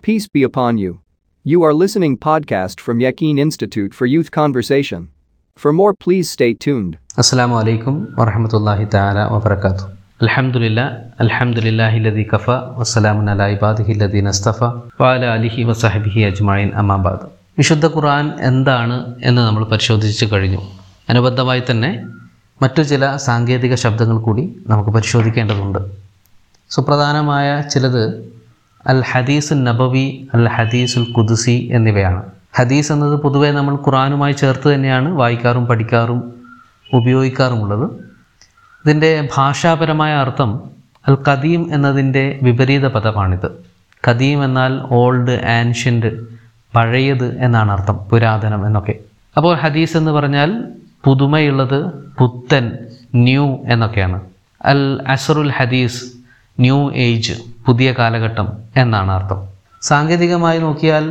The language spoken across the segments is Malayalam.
Peace be upon you. You are listening podcast from Yakin Institute for Youth Conversation. For more please stay tuned. അസ്സാം വലൈക്കും വറഹമത്തല്ലാഹി താല വബർക്കാത്തു അൽഹംദുലില്ല അൽഹംദുലില്ലാഹി ലദി കഫ വസ്സലാമുൻ അലാ ഇബാദിഹി ലദീൻ അസ്തഫ വഅല അലിഹി വസഹബിഹി അജ്മഈൻ അമാബാദ് വിശുദ്ധ ഖുർആൻ എന്താണ് എന്ന് നമ്മൾ പരിശോധിച്ച് കഴിഞ്ഞു അനുബന്ധമായി തന്നെ മറ്റു ചില സാങ്കേതിക ശബ്ദങ്ങൾ കൂടി നമുക്ക് പരിശോധിക്കേണ്ടതുണ്ട് സുപ്രധാനമായ ചിലത് അൽ ഹദീസുൽ നബവി അൽ ഹദീസ് ഹദീസുൽ കുദുസി എന്നിവയാണ്. ഹദീസ് എന്നത് പൊതുവെ നമ്മൾ ഖുറാനുമായി ചേർത്ത് തന്നെയാണ് വായിക്കാറും പഠിക്കാറും ഉപയോഗിക്കാറുമുള്ളത്. ഇതിന്റെ ഭാഷാപരമായ അർത്ഥം അൽ ഖദീം എന്നതിന്റെ വിപരീത പദമാണിത്. ഖദീം എന്നാൽ ഓൾഡ് ആൻഷ്യന്റ് പഴയത് എന്നാണ് അർത്ഥം പുരാതനം എന്നൊക്കെ. അപ്പോൾ ഹദീസ് എന്ന് പറഞ്ഞാൽ പുതുമയുള്ളത് പുത്തൻ ന്യൂ എന്നൊക്കെയാണ്. അൽ അസറുൽ ഹദീസ് ന്യൂ ഏജ്. പുതിയ കാലഘട്ടം എന്നാണ് അർത്ഥം. സാങ്കേതികമായി നോക്കിയാൽ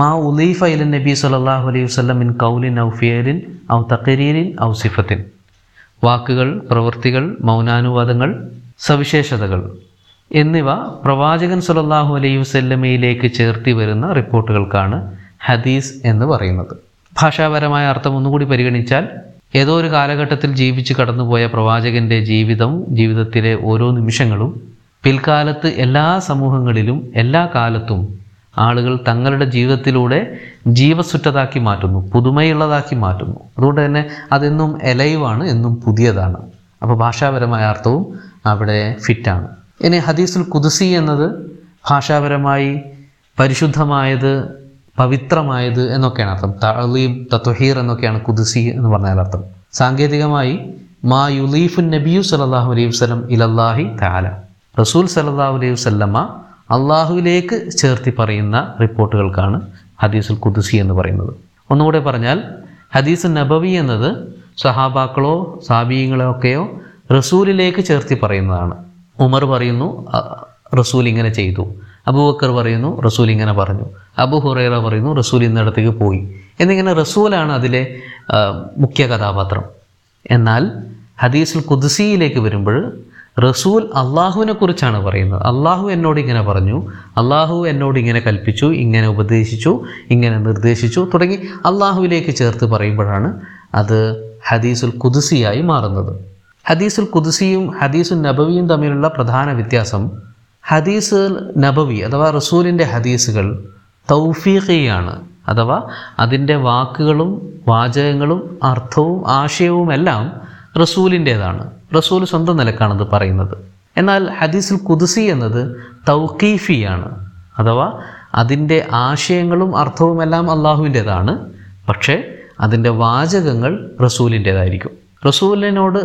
മാ ഉലീഫ ഇലൻ നബി സല്ലാഹു അലൈഹി വസ്ലം ഇൻ കൗലിൻ ഔ ഫിയലിൻ ഔ തക്കരീരിൻ ഔ സിഫത്തിൻ. വാക്കുകൾ പ്രവൃത്തികൾ മൗനാനുവാദങ്ങൾ സവിശേഷതകൾ എന്നിവ പ്രവാചകൻ സുലല്ലാഹു അലൈഹി വസ്ല്ലമയിലേക്ക് ചേർത്തി വരുന്ന റിപ്പോർട്ടുകൾക്കാണ് ഹദീസ് എന്ന് പറയുന്നത്. ഭാഷാപരമായ അർത്ഥം ഒന്നുകൂടി പരിഗണിച്ചാൽ ഏതോ ഒരു കാലഘട്ടത്തിൽ ജീവിച്ച് കടന്നുപോയ പ്രവാചകന്റെ ജീവിതം ജീവിതത്തിലെ ഓരോ നിമിഷങ്ങളും പിൽക്കാലത്ത് എല്ലാ സമൂഹങ്ങളിലും എല്ലാ കാലത്തും ആളുകൾ തങ്ങളുടെ ജീവിതത്തിലൂടെ ജീവസുറ്റതാക്കി മാറ്റുന്നു പുതുമയുള്ളതാക്കി മാറ്റുന്നു. അതുകൊണ്ട് തന്നെ അതെന്നും എലൈവാണ് എന്നും പുതിയതാണ്. അപ്പോൾ ഭാഷാപരമായ അർത്ഥവും അവിടെ ഫിറ്റാണ് ഇനി ഹദീസുൽ കുദുസി എന്നത് ഭാഷാപരമായി പരിശുദ്ധമായത് പവിത്രമായത് എന്നൊക്കെയാണ് അർത്ഥം. തളീം തത്വഹീർ എന്നൊക്കെയാണ് കുദുസി എന്ന് പറഞ്ഞാൽ അർത്ഥം. സാങ്കേതികമായി മാ യുലീഫുൻ നബിയു സല്ലല്ലാഹു അലൈഹി വസല്ലം ഇലല്ലാഹി തആല. റസൂൽ സല്ലല്ലാഹു അലൈഹി വസല്ലമ അള്ളാഹുവിലേക്ക് ചേർത്തി പറയുന്ന റിപ്പോർട്ടുകൾക്കാണ് ഹദീസുൽ കുദുസി എന്ന് പറയുന്നത്. ഒന്നുകൂടെ പറഞ്ഞാൽ ഹദീസ് നബവി എന്നത് സഹാബാക്കളോ സാബീങ്ങളോ ഒക്കെയോ റസൂലിലേക്ക് ചേർത്തി പറയുന്നതാണ്. ഉമർ പറയുന്നു റസൂൽ ഇങ്ങനെ ചെയ്തു. അബൂബക്കർ പറയുന്നു റസൂൽ ഇങ്ങനെ പറഞ്ഞു. അബു ഹുറൈറ പറയുന്നു റസൂൽ ഇന്നിടത്തേക്ക് പോയി. എന്നിങ്ങനെ റസൂലാണ് അതിലെ മുഖ്യ കഥാപാത്രം. എന്നാൽ ഹദീസുൽ കുദ്സിയിലേക്ക് വരുമ്പോൾ റസൂൽ അള്ളാഹുവിനെ കുറിച്ചാണ് പറയുന്നത്. അള്ളാഹു എന്നോട് ഇങ്ങനെ പറഞ്ഞു. അള്ളാഹു എന്നോട് ഇങ്ങനെ കൽപ്പിച്ചു ഇങ്ങനെ ഉപദേശിച്ചു ഇങ്ങനെ നിർദ്ദേശിച്ചു തുടങ്ങി അള്ളാഹുവിലേക്ക് ചേർത്ത് പറയുമ്പോഴാണ് അത് ഹദീസുൽ കുദുസിയായി മാറുന്നത്. ഹദീസുൽ കുദുസിയും ഹദീസുൽ നബവിയും തമ്മിലുള്ള പ്രധാന വ്യത്യാസം ഹദീസ് നബവി അഥവാ റസൂലിന്റെ ഹദീസുകൾ തൗഫീഖിയാണ് അഥവാ അതിന്റെ വാക്കുകളും വാചകങ്ങളും അർത്ഥവും ആശയവും എല്ലാം റസൂലിന്റേതാണ് റസൂൽ സ്വന്തം നിലക്കാണത് പറയുന്നത്. എന്നാൽ ഹദീസുൽ കുദുസി എന്നത് തൗക്കീഫിയാണ് അഥവാ അതിന്റെ ആശയങ്ങളും അർത്ഥവുമെല്ലാം അള്ളാഹുവിന്റേതാണ് പക്ഷേ അതിന്റെ വാചകങ്ങൾ റസൂലിന്റേതായിരിക്കും റസൂലിനോട്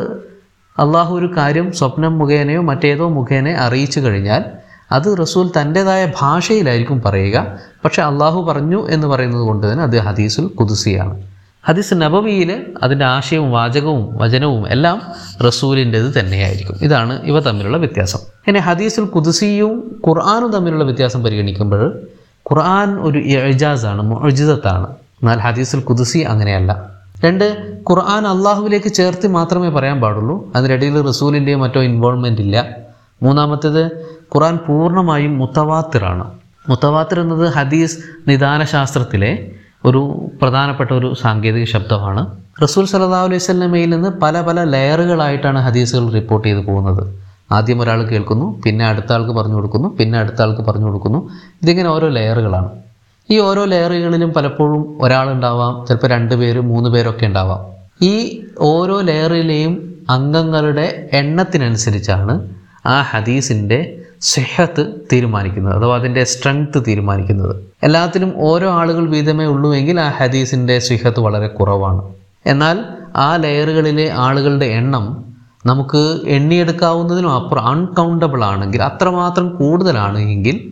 അള്ളാഹു ഒരു കാര്യം സ്വപ്നം മുഖേനയോ മറ്റേതോ മുഖേന അറിയിച്ചു കഴിഞ്ഞാൽ അത് റസൂൽ തന്റെതായ ഭാഷയിലായിരിക്കും പറയുക. പക്ഷേ അള്ളാഹു പറഞ്ഞു എന്ന് പറയുന്നത് കൊണ്ട് തന്നെ അത് ഹദീസുൽ കുദുസിയാണ് ഹദീസ് നബവിയിൽ അതിന്റെ ആശയവും വാചകവും വചനവും എല്ലാം റസൂലിന്റെത് തന്നെയായിരിക്കും. ഇതാണ് ഇവ തമ്മിലുള്ള വ്യത്യാസം. ഇനി ഹദീസുൽ കുദുസിയും ഖുർആാനും തമ്മിലുള്ള വ്യത്യാസം പരിഗണിക്കുമ്പോൾ ഖുർആൻ ഒരു എജാസാണ് മൊഴിജിതത്താണ് എന്നാൽ ഹദീസുൽ കുദുസി അങ്ങനെയല്ല. രണ്ട് ഖുർആൻ അള്ളാഹുവിലേക്ക് ചേർത്ത് മാത്രമേ പറയാൻ പാടുള്ളൂ. അതിനിടയിൽ റസൂലിന്റെയോ മറ്റോ ഇൻവോൾവ്മെന്റ് ഇല്ല. മൂന്നാമത്തേത് ഖുർആൻ പൂർണമായും മുത്തവാത്തിറാണ്. മുത്തവാത്തിർ എന്നത് ഹദീസ് നിദാനശാസ്ത്രത്തിലെ ഒരു പ്രധാനപ്പെട്ട ഒരു സാങ്കേതിക ശബ്ദമാണ്. റസൂൽ സല്ലല്ലാഹു അലൈഹി സ്വലമയിൽ നിന്ന് പല പല ലെയറുകളായിട്ടാണ് ഹദീസുകൾ റിപ്പോർട്ട് ചെയ്തു പോകുന്നത്. ആദ്യം ഒരാൾ കേൾക്കുന്നു പിന്നെ അടുത്ത ആൾക്ക് പറഞ്ഞു കൊടുക്കുന്നു പിന്നെ അടുത്ത ആൾക്ക് പറഞ്ഞു കൊടുക്കുന്നു. ഇതിങ്ങനെ ഓരോ ലെയറുകളാണ്. ഈ ഓരോ ലെയറുകളിലും പലപ്പോഴും ഒരാളുണ്ടാവാം ചിലപ്പോൾ രണ്ട് പേര് മൂന്ന് പേരൊക്കെ ഉണ്ടാവാം. ഈ ഓരോ ലെയറിലെയും അംഗങ്ങളുടെ എണ്ണത്തിനനുസരിച്ചാണ് ആ ഹദീസിന്റെ സെഹത്ത് തീരുമാനിക്കുന്നത് അഥവാ അതിന്റെ സ്ട്രെങ്ത് തീരുമാനിക്കുന്നത്. എല്ലാത്തിലും ഓരോ ആളുകൾ വീതമേ ഉള്ളൂവെങ്കിൽ ആ ഹദീസിന്റെ സിഹത്ത് വളരെ കുറവാണ്. എന്നാൽ ആ ലെയറുകളിലെ ആളുകളുടെ എണ്ണം നമുക്ക് എണ്ണിയെടുക്കാവുന്നതിനും അപ്പുറം അൺകൗണ്ടബിൾ ആണെങ്കിൽ അത്രമാത്രം കൂടുതലാണ് എങ്കിൽ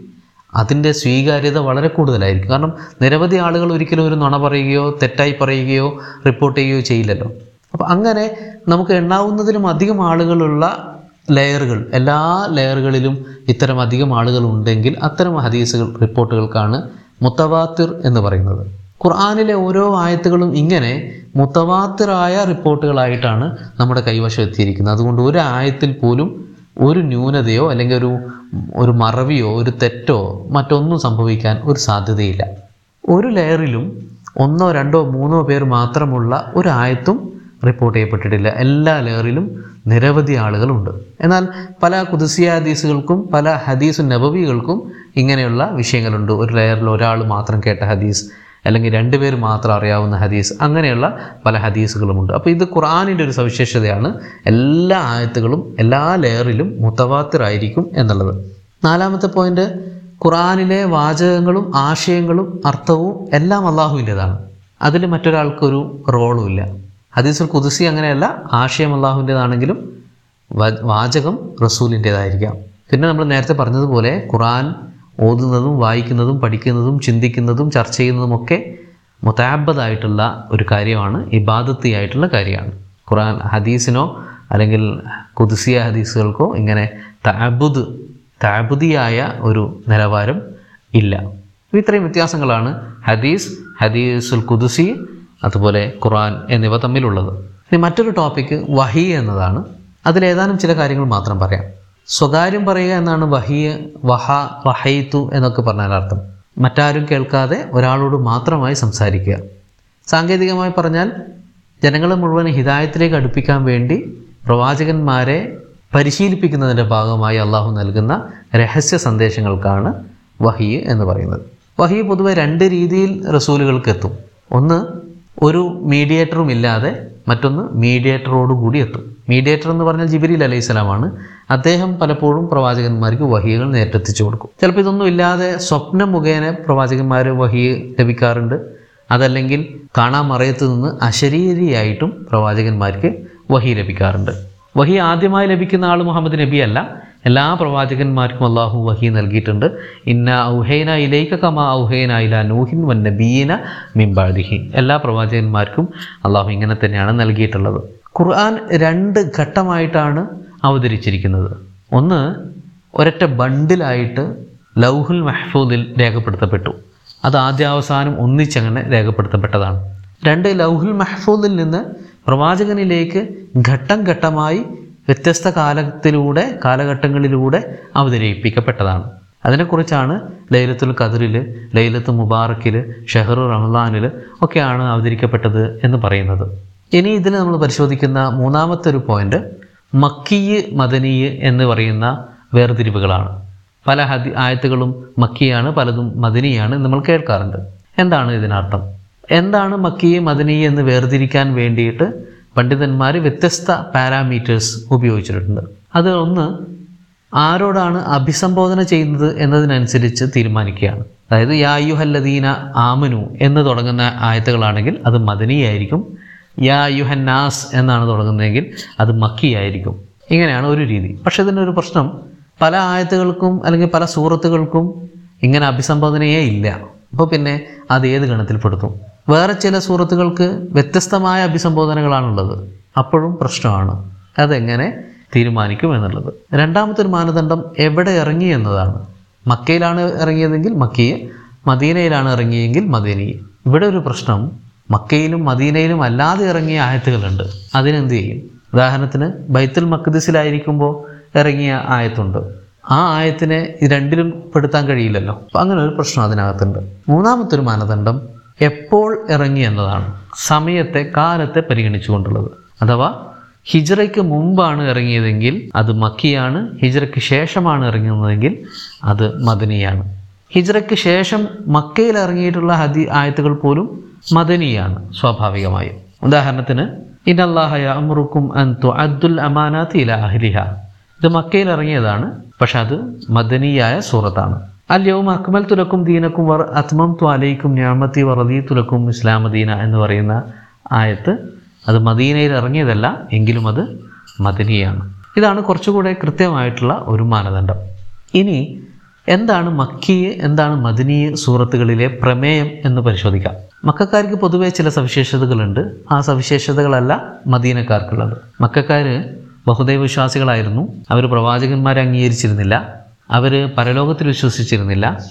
അതിന്റെ സ്വീകാര്യത വളരെ കൂടുതലായിരിക്കും. കാരണം നിരവധി ആളുകൾ ഒരിക്കലും ഒരു നുണ പറയുകയോ തെറ്റായി പറയുകയോ റിപ്പോർട്ട് ചെയ്യുകയോ ചെയ്യില്ലല്ലോ. അപ്പോൾ അങ്ങനെ നമുക്ക് എണ്ണാവുന്നതിലും അധികം ആളുകളുള്ള ലെയറുകൾ. എല്ലാ ലെയറുകളിലും ഇത്തരം അധികം ആളുകൾ ഉണ്ടെങ്കിൽ അത്തരം ഹദീസുകൾ റിപ്പോർട്ടുകൾക്കാണ് മുത്തവാത്തിർ എന്ന് പറയുന്നത്. ഖുർആാനിലെ ഓരോ ആയത്തുകളും ഇങ്ങനെ മുത്തവാത്തിറായ റിപ്പോർട്ടുകളായിട്ടാണ് നമ്മുടെ കൈവശം എത്തിയിരിക്കുന്നത്. അതുകൊണ്ട് ഒരു ആയത്തിൽ പോലും ഒരു ന്യൂനതയോ അല്ലെങ്കിൽ ഒരു ഒരു മറവിയോ ഒരു തെറ്റോ മറ്റൊന്നും സംഭവിക്കാൻ ഒരു സാധ്യതയില്ല. ഒരു ലെയറിലും ഒന്നോ രണ്ടോ മൂന്നോ പേർ മാത്രമുള്ള ഒരു ആയത്തും റിപ്പോർട്ട് ചെയ്യപ്പെട്ടിട്ടില്ല. എല്ലാ ലെയറിലും നിരവധി ആളുകളുണ്ട്. എന്നാൽ പല കുതിസിയ ഹദീസുകൾക്കും പല ഹദീസ് നബവികൾക്കും ഇങ്ങനെയുള്ള വിഷയങ്ങളുണ്ട്. ഒരു ലെയറിൽ ഒരാൾ മാത്രം കേട്ട ഹദീസ് അല്ലെങ്കിൽ രണ്ടുപേർ മാത്രം അറിയാവുന്ന ഹദീസ് അങ്ങനെയുള്ള പല ഹദീസുകളുമുണ്ട്. അപ്പോൾ ഇത് ഖുർആാനിന്റെ ഒരു സവിശേഷതയാണ്. എല്ലാ ആയത്തുകളും എല്ലാ ലെയറിലും മുത്തവാത്തിറായിരിക്കും എന്നുള്ളത്. നാലാമത്തെ പോയിന്റ് ഖുർആാനിലെ വാചകങ്ങളും ആശയങ്ങളും അർത്ഥവും എല്ലാം അള്ളാഹുവിന്റെതാണ്. അതിൽ മറ്റൊരാൾക്കൊരു റോളും ഇല്ല. ഹദീസുൽ കുതിസി അങ്ങനെയല്ല ആശയം അള്ളാഹുവിന്റെതാണെങ്കിലും വാചകം റസൂലിന്റെതായിരിക്കാം. പിന്നെ നമ്മൾ നേരത്തെ പറഞ്ഞതുപോലെ ഖുറാൻ ഓതുന്നതും വായിക്കുന്നതും പഠിക്കുന്നതും ചിന്തിക്കുന്നതും ചർച്ച ചെയ്യുന്നതുമൊക്കെ മുതാബദായിട്ടുള്ള ഒരു കാര്യമാണ് ഇബാദത്തിയായിട്ടുള്ള കാര്യമാണ്. ഖുറാൻ ഹദീസിനോ അല്ലെങ്കിൽ കുതിസിയ ഹദീസുകൾക്കോ ഇങ്ങനെ താബുദ് താബുദിയായ ഒരു നിലവാരം ഇല്ല. ഇത്രയും വ്യത്യാസങ്ങളാണ് ഹദീസ് ഹദീസുൽ കുദുസി അതുപോലെ ഖുറാൻ എന്നിവ തമ്മിലുള്ളത്. ഇനി മറ്റൊരു ടോപ്പിക്ക് വഹി എന്നതാണ്. അതിലേതാനും ചില കാര്യങ്ങൾ മാത്രം പറയാം. സ്വകാര്യം പറയുക എന്നാണ് വഹിയ വഹ വഹയിത്തു എന്നൊക്കെ പറഞ്ഞാൽ അർത്ഥം. മറ്റാരും കേൾക്കാതെ ഒരാളോട് മാത്രമായി സംസാരിക്കുക. സാങ്കേതികമായി പറഞ്ഞാൽ ജനങ്ങളെ മുഴുവൻ ഹിതായത്തിലേക്ക് അടുപ്പിക്കാൻ വേണ്ടി പ്രവാചകന്മാരെ പരിശീലിപ്പിക്കുന്നതിന്റെ ഭാഗമായി അള്ളാഹു നൽകുന്ന രഹസ്യ സന്ദേശങ്ങൾക്കാണ് വഹി എന്ന് പറയുന്നത്. വഹി പൊതുവെ രണ്ട് രീതിയിൽ റസൂലുകൾക്ക് എത്തും. ഒന്ന് ഒരു മീഡിയേറ്ററും ഇല്ലാതെ മറ്റൊന്ന് മീഡിയേറ്ററോടുകൂടി എത്തും. മീഡിയേറ്റർ എന്ന് പറഞ്ഞാൽ ജിബിരിൽ അലൈഹി സ്വലാമാണ് അദ്ദേഹം പലപ്പോഴും പ്രവാചകന്മാർക്ക് വഹികൾ നേരിട്ടെത്തിച്ചു കൊടുക്കും. ചിലപ്പോൾ ഇതൊന്നും ഇല്ലാതെ സ്വപ്ന മുഖേന പ്രവാചകന്മാർ വഹി ലഭിക്കാറുണ്ട്. അതല്ലെങ്കിൽ കാണാൻ നിന്ന് അശരീരിയായിട്ടും പ്രവാചകന്മാർക്ക് വഹി ലഭിക്കാറുണ്ട്. വഹി ആദ്യമായി ലഭിക്കുന്ന ആൾ മുഹമ്മദ് നബി അല്ല എല്ലാ പ്രവാചകന്മാർക്കും അള്ളാഹു വഹി നൽകിയിട്ടുണ്ട്. ഇന്ന ഔഹേന ഇലൈക കമ ഔഹേന ഇല നൂഹിൻ വൻ നബീന മിംബാദിഹി എല്ലാ പ്രവാചകന്മാർക്കും അള്ളാഹു ഇങ്ങനെ തന്നെയാണ് നൽകിയിട്ടുള്ളത്. ഖുർആൻ രണ്ട് ഘട്ടമായിട്ടാണ് അവതരിച്ചിരിക്കുന്നത്. ഒന്ന് ഒരൊറ്റ ബണ്ടിലായിട്ട് ലൗഹുൽ മെഹ്ഫൂദിൽ രേഖപ്പെടുത്തപ്പെട്ടു. അത് ആദ്യാവസാനം ഒന്നിച്ചങ്ങനെ രേഖപ്പെടുത്തപ്പെട്ടതാണ്. രണ്ട് ലൗഹുൽ മെഹ്ഫൂദിൽ നിന്ന് പ്രവാചകനിലേക്ക് ഘട്ടം ഘട്ടമായി വ്യത്യസ്ത കാലത്തിലൂടെ കാലഘട്ടങ്ങളിലൂടെ അവതരിപ്പിക്കപ്പെട്ടതാണ്. അതിനെക്കുറിച്ചാണ് ലൈലത്തുൽ ഖദറിൽ ലൈലത്ത് മുബാറക്കിൽ ഷെഹറു റമദാനിൽ ഒക്കെയാണ് അവതരിക്കപ്പെട്ടത് എന്ന് പറയുന്നത്. ഇനി ഇതിൽ നമ്മൾ പരിശോധിക്കുന്ന മൂന്നാമത്തെ ഒരു പോയിന്റ് മക്കിയ് മദനീയ് എന്ന് പറയുന്ന വേർതിരിവുകളാണ്. പല ഹദി ആയത്തുകളും മക്കിയാണ് പലതും മദനിയാണ് നമ്മൾ കേൾക്കാറുണ്ട്. എന്താണ് ഇതിനർത്ഥം? എന്താണ് മക്കിയെ മദനി എന്ന് വേർതിരിക്കാൻ വേണ്ടിയിട്ട് പണ്ഡിതന്മാർ വ്യത്യസ്ത പാരാമീറ്റേഴ്സ് ഉപയോഗിച്ചിട്ടുണ്ട്. അത് ഒന്ന് ആരോടാണ് അഭിസംബോധന ചെയ്യുന്നത് എന്നതിനനുസരിച്ച് തീരുമാനിക്കുകയാണ്. അതായത് യായുഹല്ലദീന ആമനു എന്ന് തുടങ്ങുന്ന ആയത്തുകളാണെങ്കിൽ അത് മദനിയായിരിക്കും. യാ യുഹന്നാസ് എന്നാണ് തുടങ്ങുന്നതെങ്കിൽ അത് മക്കിയായിരിക്കും. ഇങ്ങനെയാണ് ഒരു രീതി. പക്ഷെ ഇതിനൊരു പ്രശ്നം പല ആയത്തുകൾക്കും അല്ലെങ്കിൽ പല സൂറത്തുകൾക്കും ഇങ്ങനെ അഭിസംബോധനയേ ഇല്ല. അപ്പോൾ പിന്നെ അത് ഏത് ഗണത്തിൽപ്പെടുത്തും? വേറെ ചില സൂറത്തുകൾക്ക് വ്യത്യസ്തമായ അഭിസംബോധനകളാണുള്ളത്. അപ്പോഴും പ്രശ്നമാണ്. അതെങ്ങനെ തീരുമാനിക്കും എന്നുള്ളത്. രണ്ടാമത്തെ ഒരു മാനദണ്ഡം എവിടെ ഇറങ്ങി എന്നതാണ്. മക്കയിലാണ് ഇറങ്ങിയതെങ്കിൽ മക്കിയെ മദീനയിലാണ് ഇറങ്ങിയെങ്കിൽ മദീനയെ. ഇവിടെ ഒരു പ്രശ്നം മക്കയിലും മദീനയിലും അല്ലാതെ ഇറങ്ങിയ ആയത്തുകളുണ്ട്. അതിനെന്ത് ചെയ്യും? ഉദാഹരണത്തിന് ബൈത്തുൽ മഖ്ദിസിലായിരിക്കുമ്പോൾ ഇറങ്ങിയ ആയത്തുണ്ട്. ആ ആയത്തിനെ രണ്ടിലും പെടുത്താൻ കഴിയില്ലല്ലോ. അപ്പം അങ്ങനെ ഒരു പ്രശ്നം അതിനകത്തുണ്ട്. മൂന്നാമത്തെ മാനദണ്ഡം എപ്പോൾ ഇറങ്ങി എന്നതാണ് സമയത്തെ കാലത്തെ പരിഗണിച്ചുകൊണ്ടുള്ളത്. അഥവാ ഹിജ്റയ്ക്ക് മുമ്പാണ് ഇറങ്ങിയതെങ്കിൽ അത് മക്കിയാണ് ഹിജ്റയ്ക്ക് ശേഷമാണ് ഇറങ്ങുന്നതെങ്കിൽ അത് മദനിയാണ്. ഹിജ്റയ്ക്ക് ശേഷം മക്കയിൽ ഇറങ്ങിയിട്ടുള്ള ഹദി ആയത്തുകൾ പോലും മദനിയാണ് സ്വാഭാവികമായും. ഉദാഹരണത്തിന് ഇന്നല്ലാഹയ തുഅദ്ദുൽ അമാനാത്തി ഇല അഹ്ലിഹ. ഇത് മക്കയിൽ ഇറങ്ങിയതാണ് പക്ഷെ അത് മദനിയായ സൂറത്താണ്. അല്യവും അക്മൽ തുലക്കും ദീനക്കും വർ അത്മം ത്വാലയിക്കും ഞാമത്തി വറദീ തുലക്കും ഇസ്ലാമദീന എന്ന് പറയുന്ന ആയത്ത് അത് മദീനയിൽ ഇറങ്ങിയതല്ല എങ്കിലും അത് മദനിയാണ്. ഇതാണ് കുറച്ചുകൂടെ കൃത്യമായിട്ടുള്ള ഒരു മാനദണ്ഡം. ഇനി എന്താണ് മക്കിയെ എന്താണ് മദനീയ സൂറത്തുകളിലെ പ്രമേയം എന്ന് പരിശോധിക്കാം. മക്കാർക്ക് പൊതുവേ ചില സവിശേഷതകളുണ്ട്. ആ സവിശേഷതകളല്ല മദീനക്കാർക്കുള്ളത്. മക്കാർ ബഹുദൈവ വിശ്വാസികളായിരുന്നു അവർ പ്രവാചകന്മാരെ അംഗീകരിച്ചിരുന്നില്ല. അവർ പരലോകത്തിൽ വിശ്വസിച്ചിരുന്നില്ല.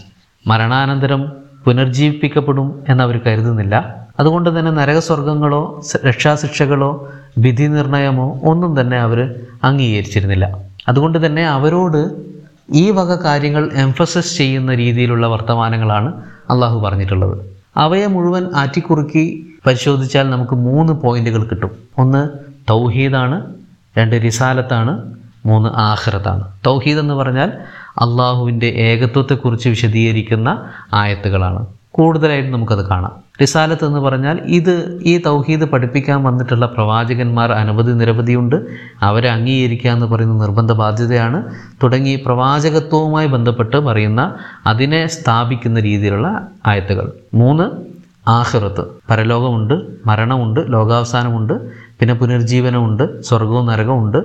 മരണാനന്തരം പുനർജീവിപ്പിക്കപ്പെടും എന്നവർ കരുതുന്നില്ല. അതുകൊണ്ട് തന്നെ നരകസ്വർഗങ്ങളോ രക്ഷാശിക്ഷകളോ വിധി നിർണയമോ ഒന്നും തന്നെ അവർ അംഗീകരിച്ചിരുന്നില്ല. അതുകൊണ്ട് തന്നെ അവരോട് ഈ വക കാര്യങ്ങൾ എംഫസസ് ചെയ്യുന്ന രീതിയിലുള്ള വർത്തമാനങ്ങളാണ് അള്ളാഹു പറഞ്ഞിട്ടുള്ളത്. അവയെ മുഴുവൻ ആറ്റിക്കുറുക്കി പരിശോധിച്ചാൽ നമുക്ക് മൂന്ന് പോയിന്റുകൾ കിട്ടും. ഒന്ന് തൗഹീദാണ്. രണ്ട് റിസാലത്താണ്. മൂന്ന് ആഹ്റത്താണ് തൗഹീദ് എന്ന് പറഞ്ഞാൽ അള്ളാഹുവിന്റെ ഏകത്വത്തെക്കുറിച്ച് വിശദീകരിക്കുന്ന ആയത്തുകളാണ്. കൂടുതലായിട്ട് നമുക്കത് കാണാം. റിസാലത്ത് എന്ന് പറഞ്ഞാൽ ഇത് ഈ തൗഹീദ് പഠിപ്പിക്കാൻ വന്നിട്ടുള്ള പ്രവാചകന്മാർ അനവധി നിരവധിയുണ്ട്. അവരെ അംഗീകരിക്കുക എന്ന് പറയുന്ന നിർബന്ധ ബാധ്യതയാണ്. തുടങ്ങി പ്രവാചകത്വവുമായി ബന്ധപ്പെട്ട് പറയുന്ന അതിനെ സ്ഥാപിക്കുന്ന രീതിയിലുള്ള ആയത്തുകൾ. മൂന്ന് ആഹ്റത്ത്. പരലോകമുണ്ട് മരണമുണ്ട് ലോകാവസാനമുണ്ട്. പിന്നെ പുനർജീവനമുണ്ട് സ്വർഗവും നരകമുണ്ട്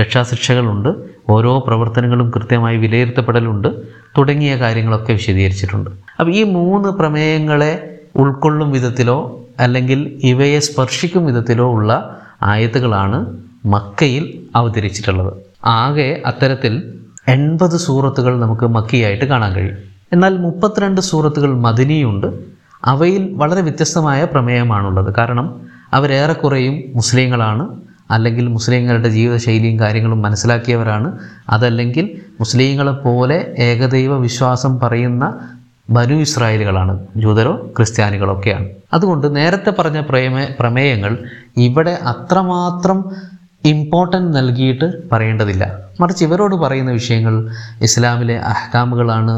രക്ഷാശിക്ഷകളുണ്ട് ഓരോ പ്രവർത്തനങ്ങളും കൃത്യമായി വിലയിരുത്തപ്പെടലുണ്ട് തുടങ്ങിയ കാര്യങ്ങളൊക്കെ വിശദീകരിച്ചിട്ടുണ്ട്. അപ്പോൾ ഈ മൂന്ന് പ്രമേയങ്ങളെ ഉൾക്കൊള്ളും വിധത്തിലോ അല്ലെങ്കിൽ ഇവയെ സ്പർശിക്കും വിധത്തിലോ ഉള്ള ആയത്തുകളാണ് മക്കയിൽ അവതരിച്ചിട്ടുള്ളത്. ആകെ അത്തരത്തിൽ എൺപത് സൂറത്തുകൾ നമുക്ക് മക്കിയായിട്ട് കാണാൻ കഴിയും. എന്നാൽ മുപ്പത്തിരണ്ട് സൂറത്തുകൾ മദിനിയുണ്ട്. അവയിൽ വളരെ വ്യത്യസ്തമായ പ്രമേയമാണുള്ളത്. കാരണം അവരേറെക്കുറെയും മുസ്ലിങ്ങളാണ്. അല്ലെങ്കിൽ മുസ്ലിങ്ങളുടെ ജീവിതശൈലിയും കാര്യങ്ങളും മനസ്സിലാക്കിയവരാണ്. അതല്ലെങ്കിൽ മുസ്ലിങ്ങളെ പോലെ ഏകദൈവ വിശ്വാസം പറയുന്ന ബനു ഇസ്രായേലുകളാണ്. ജൂതരോ ക്രിസ്ത്യാനികളോ ഒക്കെയാണ് അതുകൊണ്ട് നേരത്തെ പറഞ്ഞ പ്രമേ പ്രമേയങ്ങൾ ഇവിടെ അത്രമാത്രം ഇമ്പോർട്ടന്റ് നൽകിയിട്ട് പറയേണ്ടതില്ല. മറിച്ച് ഇവരോട് പറയുന്ന വിഷയങ്ങൾ ഇസ്ലാമിലെ അഹ്കാമുകളാണ്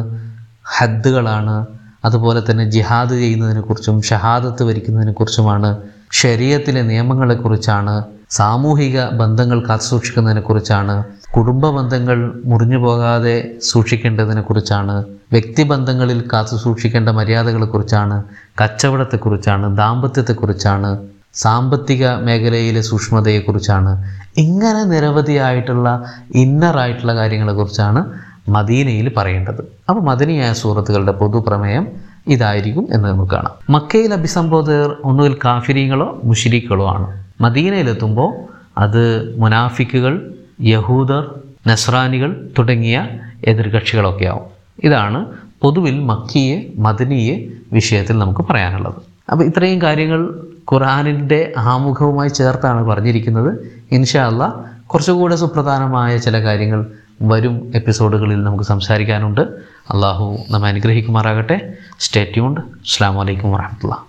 ഹദ്ദുകളാണ് അതുപോലെ തന്നെ ജിഹാദ് ചെയ്യുന്നതിനെക്കുറിച്ചും ഷഹാദത്ത് വരിക്കുന്നതിനെക്കുറിച്ചുമാണ് ശരീരത്തിലെ നിയമങ്ങളെക്കുറിച്ചാണ് സാമൂഹിക ബന്ധങ്ങൾ കാത്തുസൂക്ഷിക്കുന്നതിനെക്കുറിച്ചാണ് കുടുംബ ബന്ധങ്ങൾ മുറിഞ്ഞു പോകാതെ സൂക്ഷിക്കേണ്ടതിനെക്കുറിച്ചാണ് വ്യക്തിബന്ധങ്ങളിൽ കാത്തു സൂക്ഷിക്കേണ്ട മര്യാദകളെക്കുറിച്ചാണ് കച്ചവടത്തെക്കുറിച്ചാണ് ദാമ്പത്യത്തെക്കുറിച്ചാണ് സാമ്പത്തിക മേഖലയിലെ സൂക്ഷ്മതയെക്കുറിച്ചാണ് ഇങ്ങനെ നിരവധിയായിട്ടുള്ള ഇന്നറായിട്ടുള്ള കാര്യങ്ങളെക്കുറിച്ചാണ് മദീനയിൽ പറയേണ്ടത്. അപ്പോൾ മദനിയായ സൂറത്തുകളുടെ പൊതുപ്രമേയം ഇതായിരിക്കും എന്ന് നമുക്ക് കാണാം. മക്കയിൽ അഭിസംബോധകർ ഒന്നുകിൽ കാഫിരികളോ മുഷിരിക്കളോ ആണ്. മദീനയിലെത്തുമ്പോൾ അത് മുനാഫിക്കുകൾ യഹൂദർ നസ്രാനികൾ തുടങ്ങിയ എതിർകക്ഷികളൊക്കെ ആവും. ഇതാണ് പൊതുവിൽ മക്കിയെ മദനിയെ വിഷയത്തിൽ നമുക്ക് പറയാനുള്ളത്. അപ്പോൾ ഇത്രയും കാര്യങ്ങൾ ഖുറാനിന്റെ ആമുഖവുമായി ചേർത്താണ് പറഞ്ഞിരിക്കുന്നത്. ഇൻഷാ അല്ല കുറച്ചുകൂടെ സുപ്രധാനമായ ചില കാര്യങ്ങൾ വരും എപ്പിസോഡുകളിൽ നമുക്ക് സംസാരിക്കാനുണ്ട്. അള്ളാഹു നമ്മെ അനുഗ്രഹിക്കുമാറാകട്ടെ. സ്റ്റേ ട്യൂൺഡ് അസ്സാം വലൈക്കും വാഹമത്തുള്ള